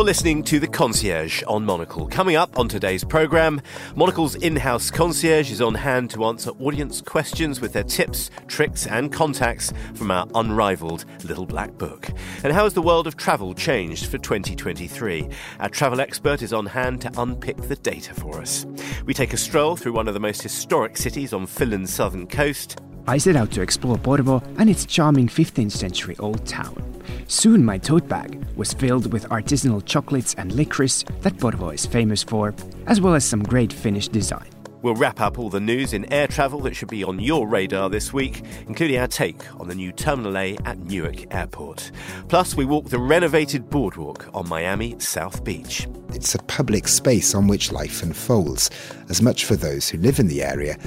You're listening to The Concierge on Monocle. Coming up on today's programme, Monocle's in house concierge is on hand to answer audience questions with their tips, tricks, and contacts from our unrivaled Little Black Book. And how has the world of travel changed for 2023? Our travel expert is on hand to unpick the data for us. We take a stroll through one of the most historic cities on Finland's southern coast. I set out to explore Porvoo and its charming 15th century old town. Soon my tote bag was filled with artisanal chocolates and licorice that Porvoo is famous for, as well as some great Finnish design. We'll wrap up all the news in air travel that should be on your radar this week, including our take on the new Terminal A at Newark Airport. Plus, we walk the renovated boardwalk on Miami South Beach. It's a public space on which life unfolds, as much for those who live in the area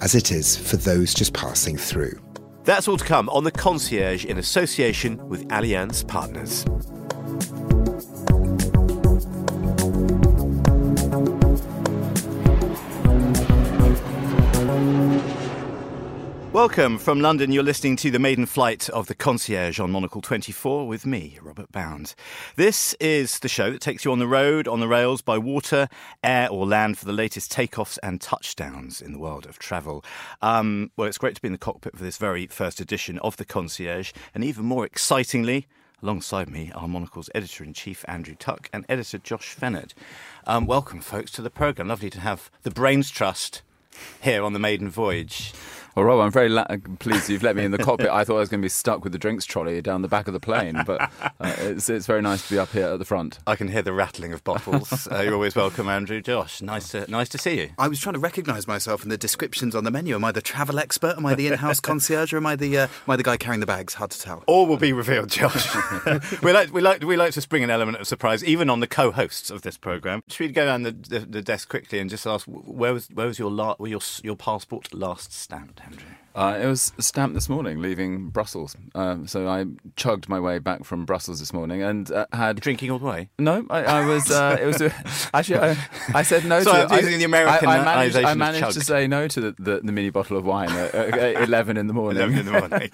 as it is for those just passing through. That's all to come on The Concierge in association with Allianz Partners. Welcome from London. You're listening to the maiden flight of the concierge on Monocle 24 with me, Robert Bound. This is the show that takes you on the road, on the rails, by water, air, or land for the latest takeoffs and touchdowns in the world of travel. Um, well, it's great to be in the cockpit for this very first edition of the concierge, and even more excitingly, Alongside me are Monocle's editor in chief, Andrew Tuck, and editor Josh Fehnert. Um, welcome, folks, to the programme. Lovely to have the Brains Trust here on the maiden voyage. Well, Rob, I'm very la- pleased you've let me in the cockpit. I thought I was going to be stuck with the drinks trolley down the back of the plane, but uh, it's, it's very nice to be up here at the front. I can hear the rattling of bottles. uh, you're always welcome, Andrew. Josh, nice to nice to see you. I was trying to recognise myself in the descriptions on the menu. Am I the travel expert? Am I the in-house concierge? Or am I the uh, am I the guy carrying the bags? Hard to tell. All will be revealed, Josh. we like we like we like to spring an element of surprise, even on the co-hosts of this program. Should we go down the, the, the desk quickly and just ask where was where was your la- your your passport last stamped, Andrew? Uh, it was stamped this morning, leaving Brussels. Um, so I chugged my way back from Brussels this morning and uh, had drinking all the way. No, I, I was. Uh, it was a, actually. I, I, said no Sorry, to. I'm using the American I, I managed, I of managed to say no to the, the, the mini bottle of wine at, at eleven in the morning. Eleven in the morning.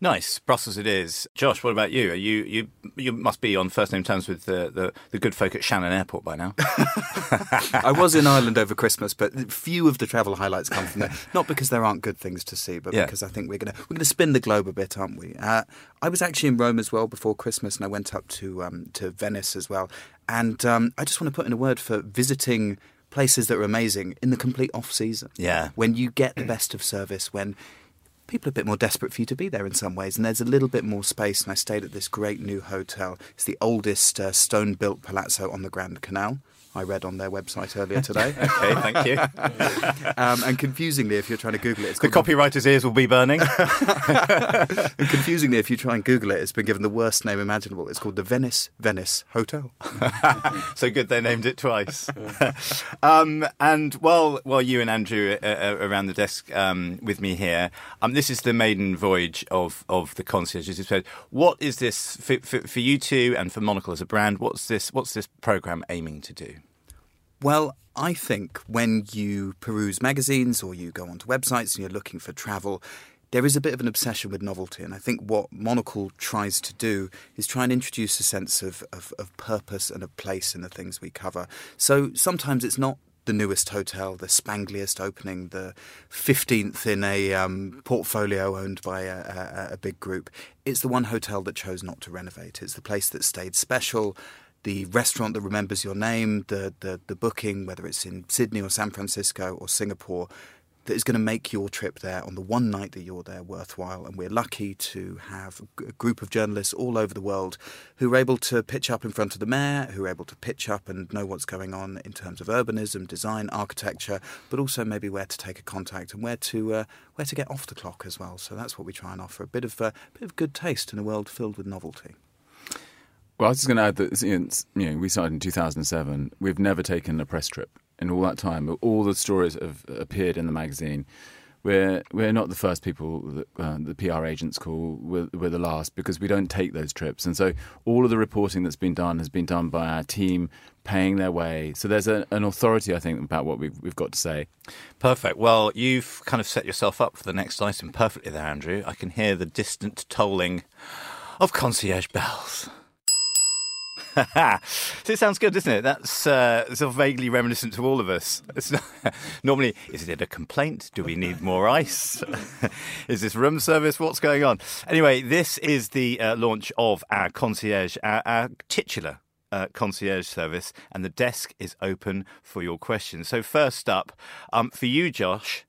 nice, Brussels it is. Josh, what about you? Are you you you must be on first name terms with the, the, the good folk at Shannon Airport by now. I was in Ireland over Christmas, but few of the travel highlights come from there. Not because there aren't good things to see, but Yeah. because I think we're gonna we're gonna spin the globe a bit, aren't we? Uh, I was actually in Rome as well before Christmas, and I went up to um, to Venice as well. And um, I just want to put in a word for visiting places that are amazing in the complete off season. Yeah. when you get the best of service, when people are a bit more desperate for you to be there in some ways, and there's a little bit more space. And I stayed at this great new hotel. It's the oldest uh, stone-built palazzo on the Grand Canal. I read on their website earlier today. okay, thank you. um, and confusingly, if you're trying to Google it, it's The copywriter's ears will be burning. confusingly, if you try and Google it, it's been given the worst name imaginable. It's called the Venice Venice Hotel. so good they named it twice. um, and while while you and Andrew are, are around the desk um, with me here, um, this is the maiden voyage of of the concierge. As you said, what is this for, for, for you two and for Monocle as a brand? What's this What's this program aiming to do? Well, I think when you peruse magazines or you go onto websites and you're looking for travel, there is a bit of an obsession with novelty. And I think what Monocle tries to do is try and introduce a sense of, of, of purpose and of place in the things we cover. So sometimes it's not the newest hotel, the spangliest opening, the 15th in a um, portfolio owned by a, a, a big group. It's the one hotel that chose not to renovate. It's the place that stayed special the restaurant that remembers your name, the, the, the booking, whether it's in Sydney or San Francisco or Singapore, that is going to make your trip there on the one night that you're there worthwhile. And we're lucky to have a group of journalists all over the world who are able to pitch up in front of the mayor, who are able to pitch up and know what's going on in terms of urbanism, design, architecture, but also maybe where to take a contact and where to uh, where to get off the clock as well. So that's what we try and offer a bit of uh, bit of good taste in a world filled with novelty. Well, I was just going to add that it's- you know, we started in 2007. We've never taken a press trip in all that time. All the stories have appeared in the magazine. We're we're not the first people that uh, the PR agents call. We're, we're the last because we don't take those trips. And so all of the reporting that's been done has been done by our team, paying their way. So there's a, an authority, I think, about what we've we've got to say. Perfect. Well, you've kind of set yourself up for the next item perfectly there, Andrew. I can hear the distant tolling of concierge bells. so it sounds good, doesn't it? That's uh, sort of vaguely reminiscent to all of us. It's not, normally, is it a complaint? Do we need more ice? is this room service? What's going on? Anyway, this is the uh, launch of our concierge, our, our titular uh, concierge service, and the desk is open for your questions. So, first up, um, for you, Josh,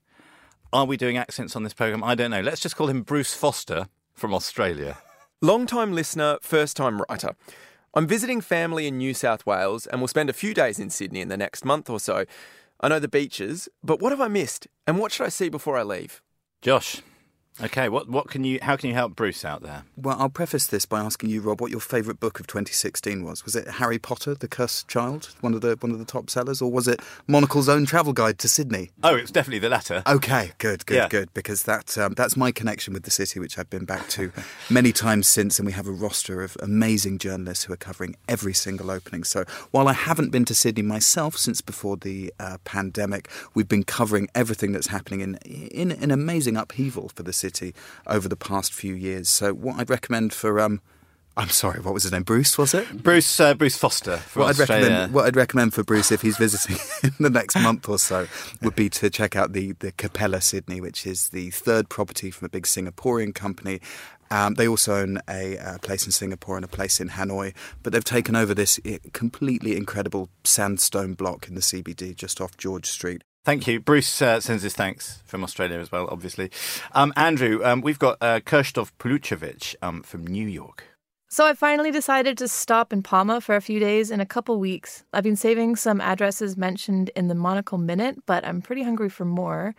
are we doing accents on this program? I don't know. Let's just call him Bruce Foster from Australia. Long time listener, first time writer. I'm visiting family in New South Wales and will spend a few days in Sydney in the next month or so. I know the beaches, but what have I missed? And what should I see before I leave? Josh, Okay, what what can you? How can you help Bruce out there? Well, I'll preface this by asking you, Rob, what your favourite book of 2016 was. Was it Harry Potter, The Cursed Child, one of the one of the top sellers, or was it Monocle's own travel guide to Sydney? Oh, it's definitely the latter. Okay, good, good, Yeah. good. Because that um, that's my connection with the city, which I've been back to many times since, and we have a roster of amazing journalists who are covering every single opening. So while I haven't been to Sydney myself since before the uh, pandemic, we've been covering everything that's happening in in an amazing upheaval for the city over the past few years. So what I'd recommend for um, I'm sorry, what was his name? Bruce, was it? Bruce uh, Bruce Foster What I'd recommend, what I'd recommend for Bruce if he's visiting in the next month or so would be to check out the the Capella Sydney, which is the third property from a big Singaporean company. Um, they also own a uh, place in Singapore and a place in Hanoi, but they've taken over this completely incredible sandstone block in the CBD just off George Street. Thank you. Bruce uh, sends his thanks from Australia as well, obviously. Um, Andrew, um, we've got uh, Kirstov Pulucevic um, from New York. So I finally decided to stop in Palma for a few days in a couple weeks. I've been saving some addresses mentioned in the Monocle Minute, but I'm pretty hungry for more.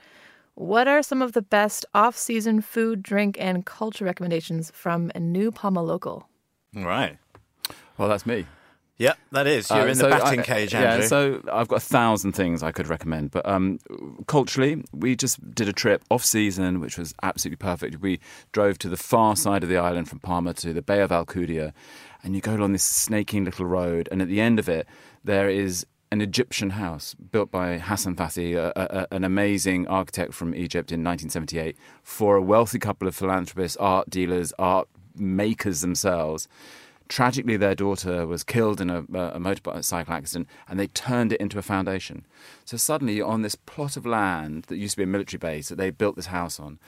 What are some of the best off-season food, drink, and culture recommendations from a new Palma local? All right. Well, that's me. Yep, that is. You're Uh, in the so batting I- cage, Andrew. Yeah, so I've got a thousand things I could recommend, but um, culturally, we just did a trip off season, which was absolutely perfect. We drove to the far side of the island from Palma to the Bay of Alcudia, and you go along this snaking little road, and at the end of it, there is an Egyptian house built by Hassan Fathy, a, a, an amazing architect from Egypt in 1978, for a wealthy couple of philanthropists, art dealers, art makers themselves. Tragically, their daughter was killed in a, a motorcycle accident, and they turned it into a foundation. So suddenly, you're on this plot of land that used to be a military base that they built this house on,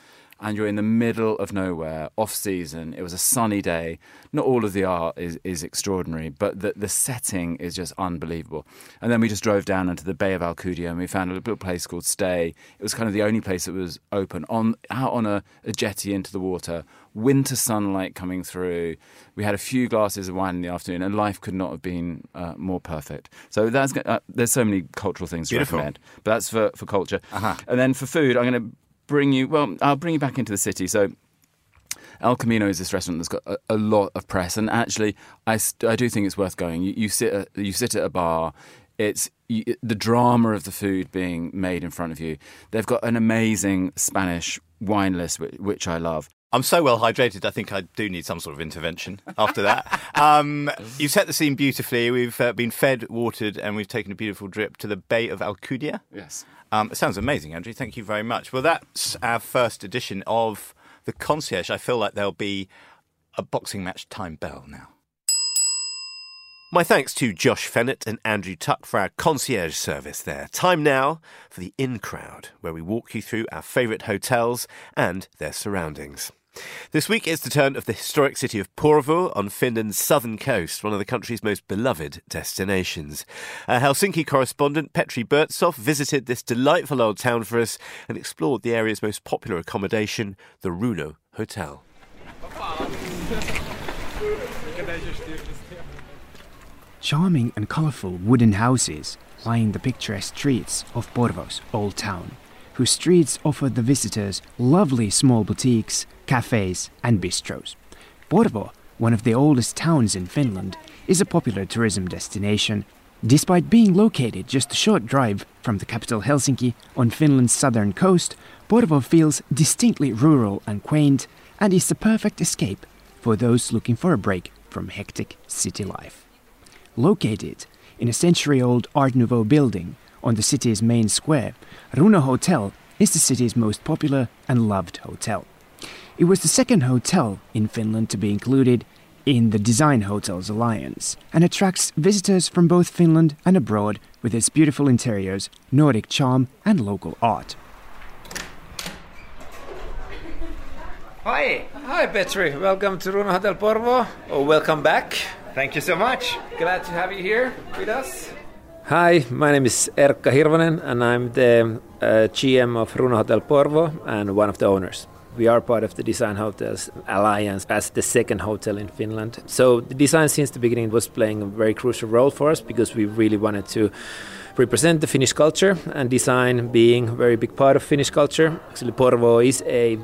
and you're in the middle of nowhere, off season. It was a sunny day. Not all of the art is, is extraordinary, but the, the setting is just unbelievable. And then we just drove down into the Bay of Alcudia, and we found a little place called Stay. It was kind of the only place that was open on out on a, a jetty into the water winter sunlight coming through. We had a few glasses of wine in the afternoon, and life could not have been uh, more perfect. So that's uh, there's so many cultural things to Beautiful. recommend, but that's for for culture. Uh-huh. And then for food, I'm going to bring you. Well, I'll bring you back into the city. So. El Camino is this restaurant that's got a, a lot of press, and actually, I, I do think it's worth going. You, you sit at, you sit at a bar. It's the drama of the food being made in front of you. They've got an amazing Spanish wine list, which, which I love. I'm so well hydrated, I think I do need some sort of intervention after that. Um, you set the scene beautifully. We've uh, been fed, watered, and we've taken a beautiful drip to the Bay of Alcudia. Yes. Um, it sounds amazing, Andrew. Thank you very much. Well, that's our first edition of The Concierge. I feel like there'll be a boxing match time bell now. My thanks to Josh Fehnert and Andrew Tuck for our concierge service there. Time now for the In Crowd, where we walk you through our favourite hotels and their surroundings. This week is the turn of the historic city of Porvoo on Finland's southern coast, one of the country's most beloved destinations. Our Helsinki correspondent Petri Burtsoff visited this delightful old town for us and explored the area's most popular accommodation, the Runo Hotel. Charming and colourful wooden houses line the picturesque streets of Porvoo's old town, whose streets offer the visitors lovely small boutiques, cafes, and bistros. Porvoo, one of the oldest towns in Finland, is a popular tourism destination. Despite being located just a short drive from the capital Helsinki on Finland's southern coast, Porvoo feels distinctly rural and quaint and is the perfect escape for those looking for a break from hectic city life. Located in a century old Art Nouveau building on the city's main square, Runo Hotel is the city's most popular and loved hotel. It was the second hotel in Finland to be included in the Design Hotels Alliance and attracts visitors from both Finland and abroad with its beautiful interiors, Nordic charm, and local art. Hi. Hi, Petri. Welcome to Runo Hotel Porvoo. Oh, welcome back. Thank you so much. Glad to have you here with us. Hi, my name is Erkka Hirvonen, and I'm the uh, GM of Runo Hotel Porvoo and one of the owners. We are part of the Design Hotels Alliance as the second hotel in Finland. So the design since the beginning was playing a very crucial role for us because we really wanted to represent the Finnish culture and design being a very big part of Finnish culture. Actually, Porvoo is a,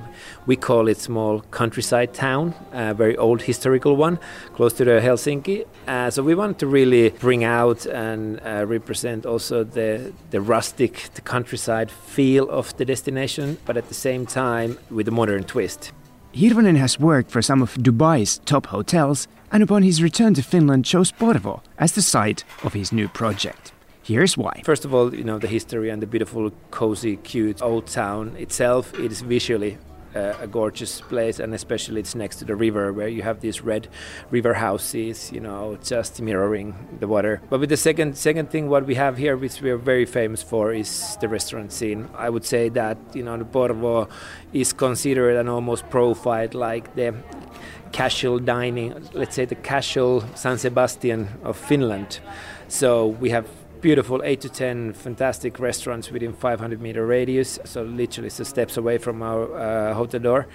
we call it small countryside town, a very old historical one, close to the Helsinki. Uh, so we wanted to really bring out and uh, represent also the, the rustic, the countryside feel of the destination, but at the same time with a modern twist. Hirvonen has worked for some of Dubai's top hotels and upon his return to Finland chose Porvoo as the site of his new project. Here's why. First of all, you know, the history and the beautiful, cozy, cute old town itself, it is visually uh, a gorgeous place, and especially it's next to the river where you have these red river houses, you know, just mirroring the water. But with the second second thing, what we have here, which we are very famous for, is the restaurant scene. I would say that you know the Porvoo is considered and almost profiled like the casual dining, let's say the casual San Sebastian of Finland. So we have beautiful 8 to 10 fantastic restaurants within 500 meter radius so literally it's steps away from our uh, hotel door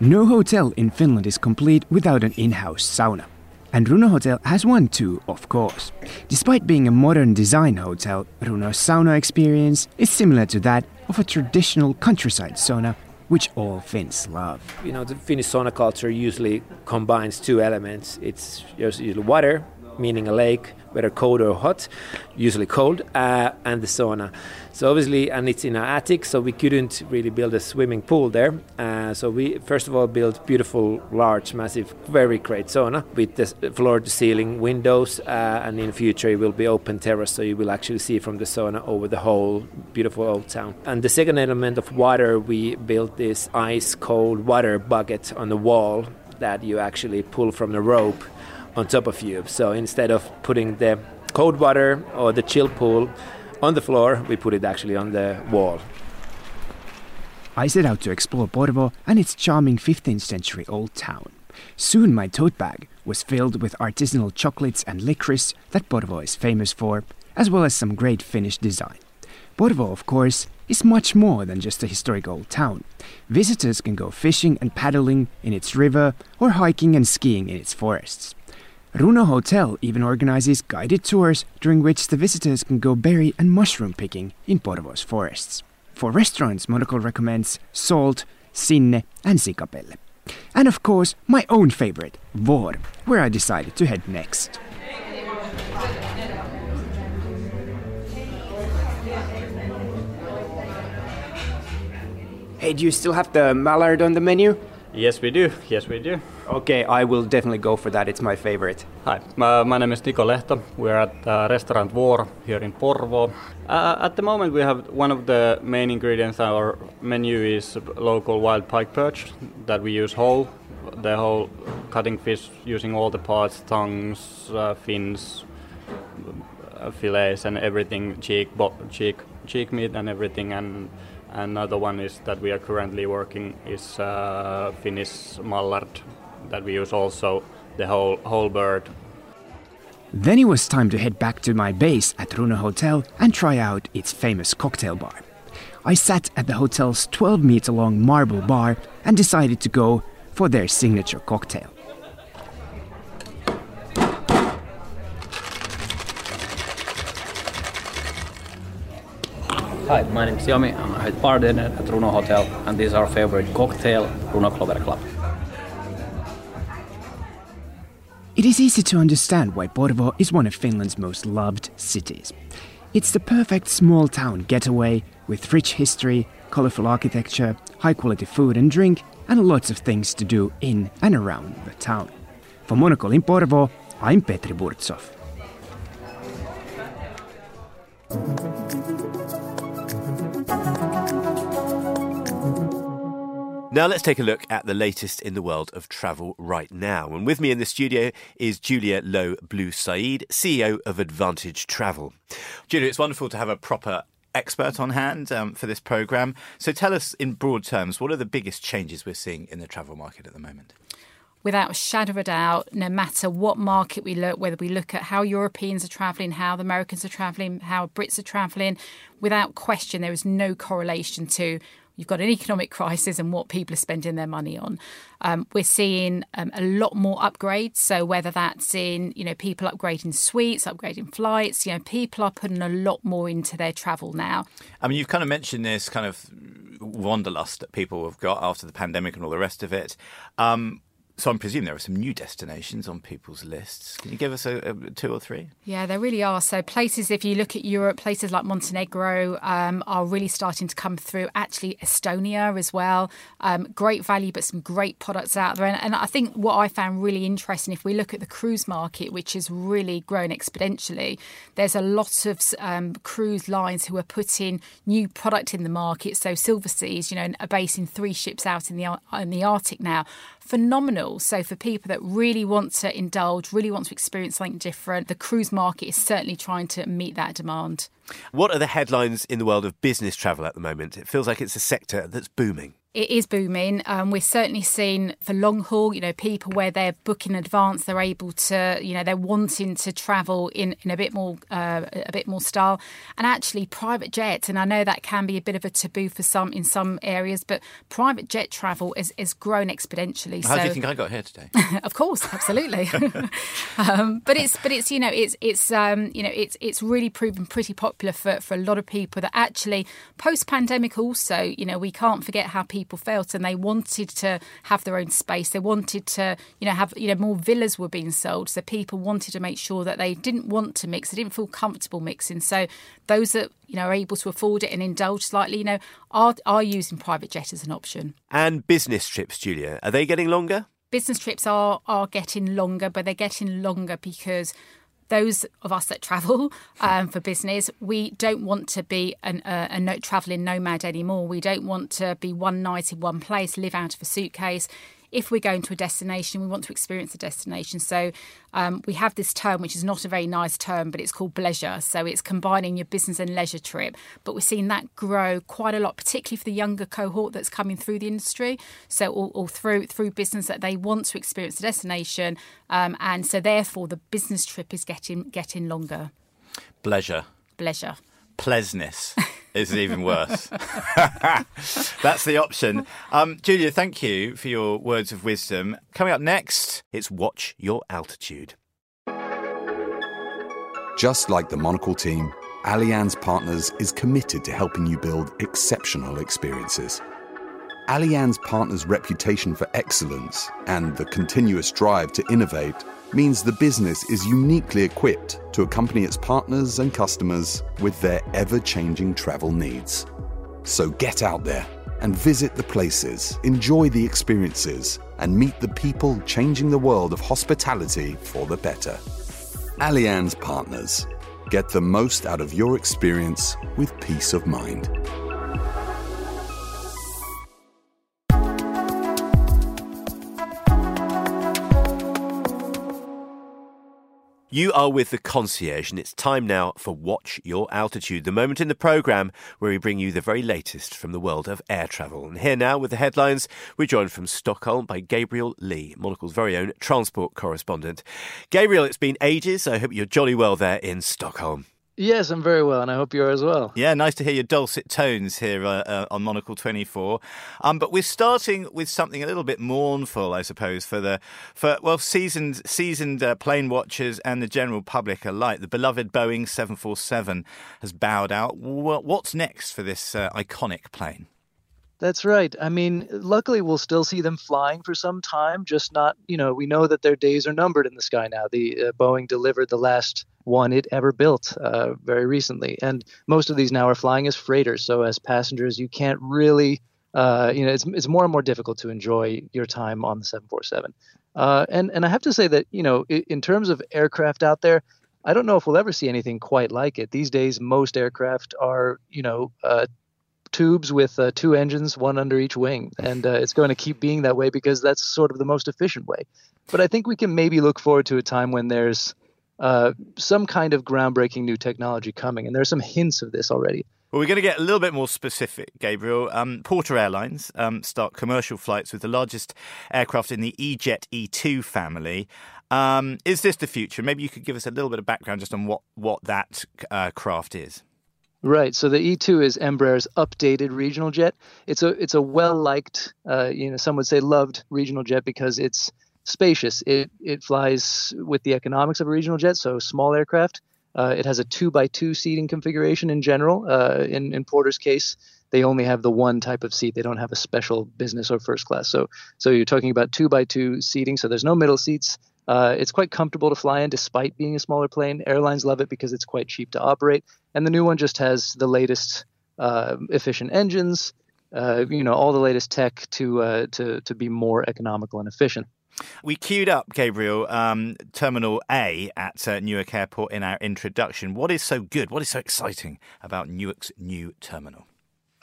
no hotel in finland is complete without an in-house sauna and Runo Hotel has one too, of course. Despite being a modern design hotel, Runo's sauna experience is similar to that of a traditional countryside sauna, which all Finns love. You know, the Finnish sauna culture usually combines two elements. It's usually water, meaning a lake, whether cold or hot, usually cold, uh, and the sauna. So obviously, and it's in an attic, so we couldn't really build a swimming pool there. Uh, so we first of all built beautiful, large, massive, very great sauna with the floor-to-ceiling windows, uh, and in the future it will be open terrace, so you will actually see from the sauna over the whole beautiful old town. And the second element of water, we built this ice-cold water bucket on the wall that you actually pull from the rope on top of you. So instead of putting the cold water or the chill pool on the floor, we put it actually on the wall. I set out to explore Porvoo and its charming 15th century old town. Soon my tote bag was filled with artisanal chocolates and licorice that Porvoo is famous for, as well as some great Finnish design. Porvoo, of course, is much more than just a historic old town. Visitors can go fishing and paddling in its river or hiking and skiing in its forests. Runo Hotel even organizes guided tours during which the visitors can go berry and mushroom picking in Porvoo's forests. For restaurants, Monocle recommends Salt, Sinne, and Sikapelle. And of course, my own favorite, Vår, where I decided to head next. Hey, do you still have the mallard on the menu? Yes, we do. Yes, we do. Okay, I will definitely go for that. It's my favorite. Hi, my, my name is Nico Lehto. We're at uh, Restaurant Vår here in Porvoo. Uh, at the moment, we have one of the main ingredients. Our menu is local wild pike perch that we use whole. The whole cutting fish using all the parts, tongues, uh, fins, uh, fillets, and everything, cheek, bo- cheek, cheek meat, and everything, and Another one is that we are currently working is uh, Finnish mallard that we use also the whole whole bird. Then it was time to head back to my base at Runo Hotel and try out its famous cocktail bar. I sat at the hotel's 12 meter long marble bar and decided to go for their signature cocktail. Hi, my name is Yami. I'm a head bartender at Runo Hotel, and this is our favorite cocktail, Runo Clover Club. It is easy to understand why Porvoo is one of Finland's most loved cities. It's the perfect small town getaway with rich history, colorful architecture, high quality food and drink, and lots of things to do in and around the town. For Monocle in Porvoo, I'm Petri Burtsoff. Now let's take a look at the latest in the world of travel right now. And with me in the studio is Julia Lo Bue-Said, CEO of Advantage Travel. Julia, it's wonderful to have a proper expert on hand um, for this program. So tell us in broad terms, what are the biggest changes we're seeing in the travel market at the moment? without a shadow of a doubt, no matter what market we look, whether we look at how Europeans are travelling, how the Americans are travelling, how Brits are travelling, without question, there is no correlation to You've got an economic crisis and what people are spending their money on. Um, we're seeing um, a lot more upgrades. So whether that's in you know people upgrading suites, upgrading flights, you know people are putting a lot more into their travel now. I mean, you've kind of mentioned this kind of wanderlust that people have got after the pandemic and all the rest of it. Um, so I'm presuming there are some new destinations on people's lists. Can you give us a, a, two or three? Yeah, there really are. So places, if you look at Europe, places like Montenegro um, are really starting to come through. Actually, Estonia as well. Um, great value, but some great products out there. And, and, I think what I found really interesting, if we look at the cruise market, which has really grown exponentially, there's a lot of um, cruise lines who are putting new product in the market. So Silver Seas, you know, are basing three ships out in the in the Arctic now phenomenal. So, for people that really want to indulge, really want to experience something different, the cruise market is certainly trying to meet that demand. What are the headlines in the world of business travel at the moment? It feels like it's a sector that's booming it is booming. Um, we're certainly seeing for long haul, you know, people where they're booking in advance, they're able to, you know, they're wanting to travel in, in a bit more uh, a bit more style. And actually, private jets, and I know that can be a bit of a taboo for some in some areas, but private jet travel is, is grown exponentially. How so, do you think I got here today? of course, absolutely. um, but it's but it's you know it's it's um, you know it's it's really proven pretty popular for for a lot of people that actually post pandemic also you know we can't forget how people people felt, and they wanted to have their own space. They wanted to, you know, have you know more villas were being sold, so people wanted to make sure that they didn't want to mix. They didn't feel comfortable mixing. So those that you know are able to afford it and indulge slightly, you know, are are using private jet as an option. And business trips, Julia, are they getting longer? Business trips are are getting longer, but they're getting longer because those of us that travel um, for business, we don't want to be an, uh, a no, traveling nomad anymore. We don't want to be one night in one place, live out of a suitcase if we're going to a destination, we want to experience the destination. So um, we have this term, which is not a very nice term, but it's called bleisure. So it's combining your business and leisure trip. But we're seeing that grow quite a lot, particularly for the younger cohort that's coming through the industry. So all, all through through business that they want to experience the destination, um, and so therefore the business trip is getting getting longer. Pleasure. Pleasure. Pleasness. Is it even worse. That's the option. Um, Julia, thank you for your words of wisdom. Coming up next, it's Watch Your Altitude. Just like the Monocle team, Allianz Partners is committed to helping you build exceptional experiences. Allianz Partners' reputation for excellence and the continuous drive to innovate means the business is uniquely equipped to accompany its partners and customers with their ever changing travel needs. So get out there and visit the places, enjoy the experiences, and meet the people changing the world of hospitality for the better. Allianz Partners. Get the most out of your experience with peace of mind. You are with the concierge, and it's time now for Watch Your Altitude, the moment in the programme where we bring you the very latest from the world of air travel. And here now with the headlines, we're joined from Stockholm by Gabriel Leigh, Monocle's very own transport correspondent. Gabriel, it's been ages. I hope you're jolly well there in Stockholm. Yes, I'm very well, and I hope you are as well. Yeah, nice to hear your dulcet tones here uh, uh, on Monocle 24. Um, but we're starting with something a little bit mournful, I suppose, for the for well seasoned seasoned uh, plane watchers and the general public alike. The beloved Boeing 747 has bowed out. What's next for this uh, iconic plane? That's right. I mean, luckily we'll still see them flying for some time, just not, you know, we know that their days are numbered in the sky now. The uh, Boeing delivered the last one it ever built uh, very recently. And most of these now are flying as freighters. So as passengers, you can't really, uh, you know, it's, it's more and more difficult to enjoy your time on the 747. Uh, and, and I have to say that, you know, in, terms of aircraft out there, I don't know if we'll ever see anything quite like it. These days, most aircraft are, you know, uh, tubes with uh, two engines, one under each wing, and uh, it's going to keep being that way because that's sort of the most efficient way. But I think we can maybe look forward to a time when there's uh, some kind of groundbreaking new technology coming, and there are some hints of this already. Well, we're going to get a little bit more specific, Gabriel. Um, Porter Airlines um, start commercial flights with the largest aircraft in the E-Jet E2 family. Um, is this the future? Maybe you could give us a little bit of background just on what what that uh, craft is. Right. So the E2 is Embraer's updated regional jet. It's a it's a well liked, uh, you know, some would say loved regional jet because it's spacious. It it flies with the economics of a regional jet, so small aircraft. Uh, it has a two by two seating configuration in general. Uh, in in Porter's case, they only have the one type of seat. They don't have a special business or first class. So so you're talking about two by two seating. So there's no middle seats. Uh, it's quite comfortable to fly in despite being a smaller plane. Airlines love it because it's quite cheap to operate. And the new one just has the latest uh, efficient engines, uh, you know, all the latest tech to, uh, to, to be more economical and efficient. We queued up, Gabriel, um, Terminal A at uh, Newark Airport in our introduction. What is so good? What is so exciting about Newark's new terminal?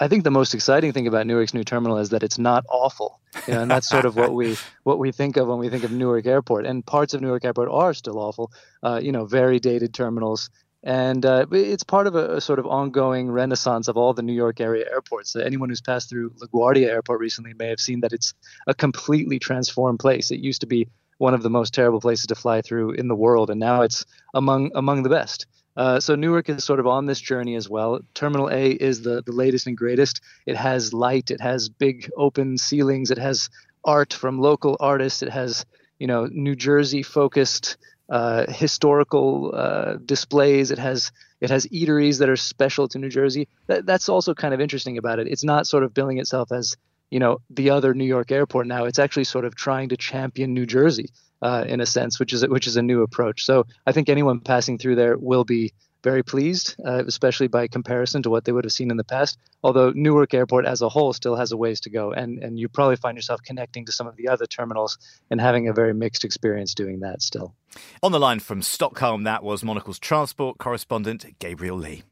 I think the most exciting thing about Newark's new terminal is that it's not awful, you know, and that's sort of what we what we think of when we think of Newark Airport. And parts of Newark Airport are still awful, uh, you know, very dated terminals. And uh, it's part of a, a, sort of ongoing renaissance of all the New York area airports. Uh, anyone who's passed through LaGuardia Airport recently may have seen that it's a completely transformed place. It used to be one of the most terrible places to fly through in the world, and now it's among among the best. Uh, so Newark is sort of on this journey as well. Terminal A is the, the latest and greatest. It has light, it has big open ceilings, it has art from local artists, it has you know New Jersey focused uh, historical uh, displays. It has it has eateries that are special to New Jersey. That, that's also kind of interesting about it. It's not sort of billing itself as you know the other New York airport now. It's actually sort of trying to champion New Jersey uh, in a sense, which is which is a new approach. So I think anyone passing through there will be very pleased, uh, especially by comparison to what they would have seen in the past. Although Newark Airport as a whole still has a ways to go, and and you probably find yourself connecting to some of the other terminals and having a very mixed experience doing that still. On the line from Stockholm, that was Monocle's transport correspondent Gabriel Leigh.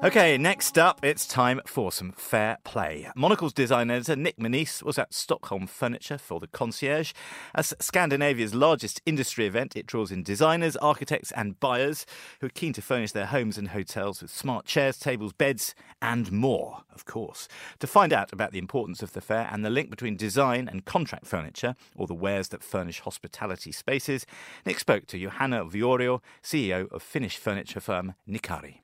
Okay, next up, it's time for some fair play. Monocle's design editor Nic Monisse was at Stockholm Furniture for the Concierge. As Scandinavia's largest industry event, it draws in designers, architects, and buyers who are keen to furnish their homes and hotels with smart chairs, tables, beds, and more, of course. To find out about the importance of the fair and the link between design and contract furniture, or the wares that furnish hospitality spaces, Nick spoke to Johanna Vuorio, CEO of Finnish furniture firm Nikari.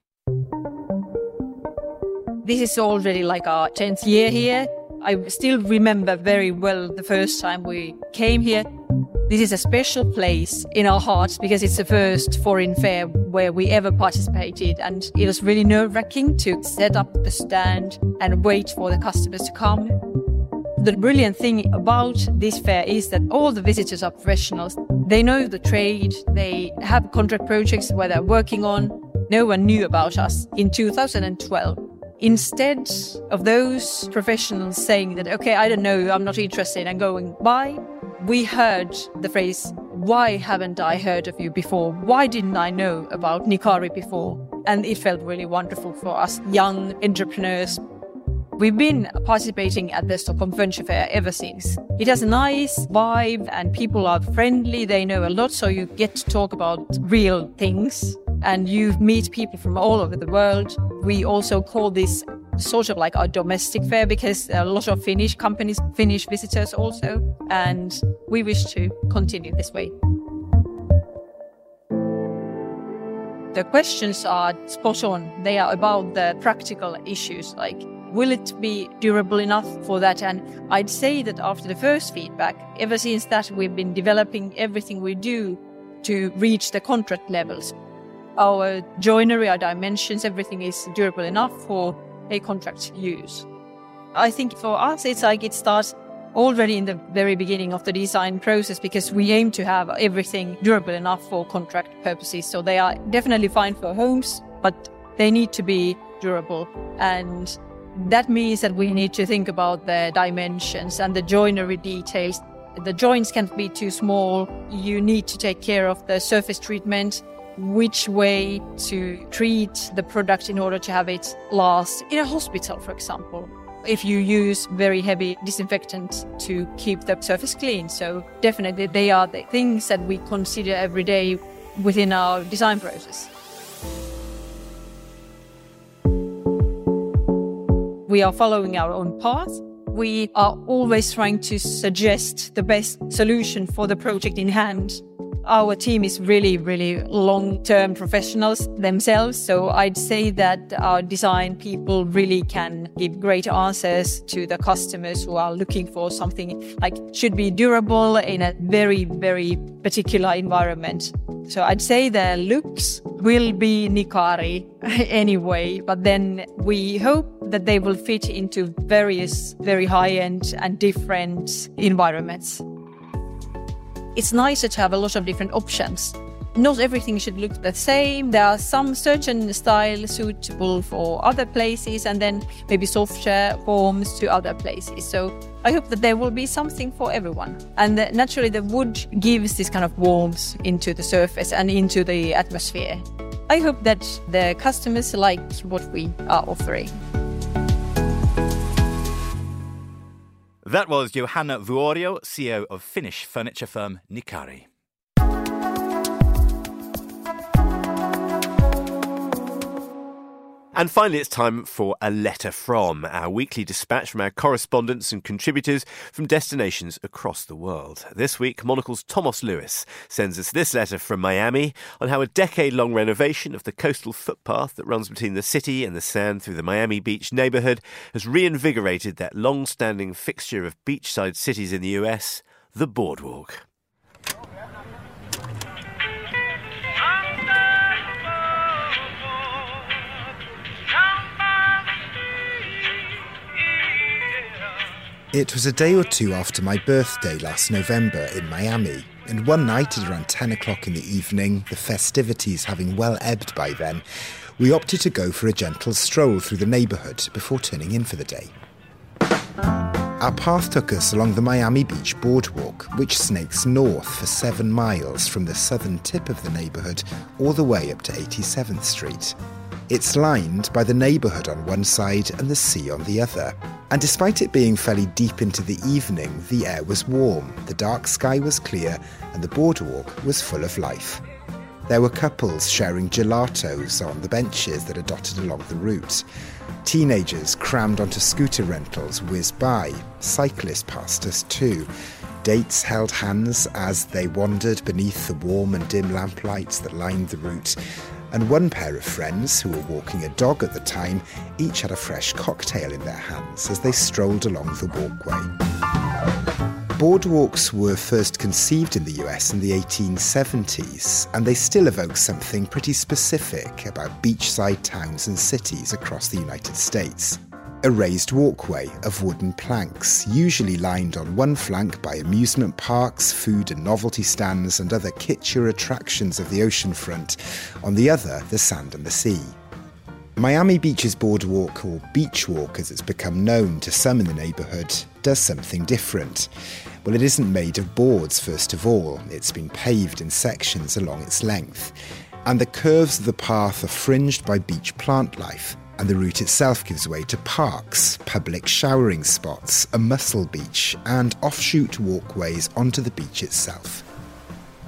This is already like our 10th year here. I still remember very well the first time we came here. This is a special place in our hearts because it's the first foreign fair where we ever participated, and it was really nerve wracking to set up the stand and wait for the customers to come. The brilliant thing about this fair is that all the visitors are professionals. They know the trade, they have contract projects where they're working on. No one knew about us in 2012. Instead of those professionals saying that, okay, I don't know, I'm not interested, and going why? we heard the phrase, why haven't I heard of you before? Why didn't I know about Nikari before? And it felt really wonderful for us young entrepreneurs. We've been participating at the Stockholm Furniture Fair ever since. It has a nice vibe and people are friendly, they know a lot, so you get to talk about real things and you meet people from all over the world. We also call this sort of like our domestic fair because a lot of Finnish companies, Finnish visitors also, and we wish to continue this way. The questions are spot on. They are about the practical issues like will it be durable enough for that? And I'd say that after the first feedback, ever since that, we've been developing everything we do to reach the contract levels our joinery, our dimensions, everything is durable enough for a contract use. I think for us, it's like it starts already in the very beginning of the design process because we aim to have everything durable enough for contract purposes. So they are definitely fine for homes, but they need to be durable. And that means that we need to think about the dimensions and the joinery details. The joints can't be too small. You need to take care of the surface treatment which way to treat the product in order to have it last in a hospital, for example. If you use very heavy disinfectant to keep the surface clean. So, definitely, they are the things that we consider every day within our design process. We are following our own path. We are always trying to suggest the best solution for the project in hand. Our team is really, really long term professionals themselves. So I'd say that our design people really can give great answers to the customers who are looking for something like should be durable in a very, very particular environment. So I'd say the looks will be Nikari anyway, but then we hope that they will fit into various very high end and different environments it's nicer to have a lot of different options. Not everything should look the same. There are some certain styles suitable for other places and then maybe softer forms to other places. So I hope that there will be something for everyone. And naturally, the wood gives this kind of warmth into the surface and into the atmosphere. I hope that the customers like what we are offering. That was Johanna Vuorio, CEO of Finnish furniture firm Nikari. And finally, it's time for a letter from our weekly dispatch from our correspondents and contributors from destinations across the world. This week, Monocle's Tomos Lewis sends us this letter from Miami on how a decade long renovation of the coastal footpath that runs between the city and the sand through the Miami Beach neighborhood has reinvigorated that long standing fixture of beachside cities in the US, the boardwalk. It was a day or two after my birthday last November in Miami, and one night at around 10 o'clock in the evening, the festivities having well ebbed by then, we opted to go for a gentle stroll through the neighbourhood before turning in for the day. Our path took us along the Miami Beach boardwalk, which snakes north for seven miles from the southern tip of the neighbourhood all the way up to 87th Street. It's lined by the neighbourhood on one side and the sea on the other. And despite it being fairly deep into the evening, the air was warm, the dark sky was clear, and the boardwalk was full of life. There were couples sharing gelatos on the benches that are dotted along the route. Teenagers crammed onto scooter rentals whizzed by. Cyclists passed us too. Dates held hands as they wandered beneath the warm and dim lamplights that lined the route, and one pair of friends, who were walking a dog at the time, each had a fresh cocktail in their hands as they strolled along the walkway. Boardwalks were first conceived in the US in the 1870s, and they still evoke something pretty specific about beachside towns and cities across the United States a raised walkway of wooden planks, usually lined on one flank by amusement parks, food and novelty stands, and other kitschier attractions of the oceanfront, on the other, the sand and the sea. Miami Beach's boardwalk, or beach walk as it's become known to some in the neighbourhood, does something different. Well, it isn't made of boards, first of all, it's been paved in sections along its length. And the curves of the path are fringed by beach plant life, and the route itself gives way to parks, public showering spots, a mussel beach, and offshoot walkways onto the beach itself.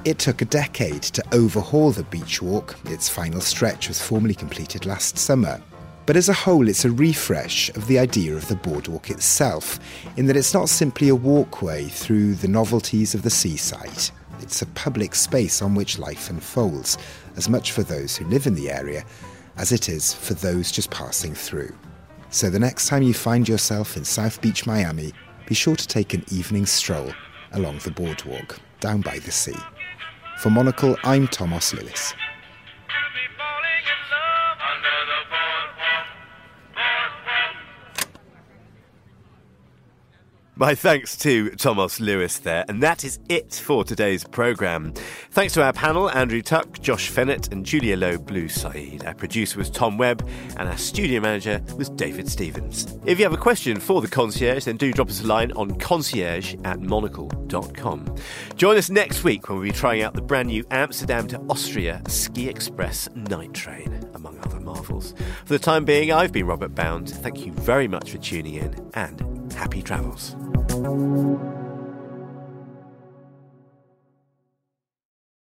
It took a decade to overhaul the beach walk. Its final stretch was formally completed last summer. But as a whole, it's a refresh of the idea of the boardwalk itself, in that it's not simply a walkway through the novelties of the seaside. It's a public space on which life unfolds, as much for those who live in the area as it is for those just passing through. So the next time you find yourself in South Beach, Miami, be sure to take an evening stroll along the boardwalk down by the sea. For Monocle, I'm Tomos Lewis. My thanks to Tomos Lewis there, and that is it for today's programme. Thanks to our panel, Andrew Tuck, Josh Fehnert, and Julia Lo Bue-Said. Our producer was Tom Webb, and our studio manager was David Stevens. If you have a question for the concierge, then do drop us a line on concierge at monocle.com. Join us next week when we'll be trying out the brand new Amsterdam to Austria Ski Express night train, among other marvels. For the time being, I've been Robert Bound. Thank you very much for tuning in, and happy travels. Thank you.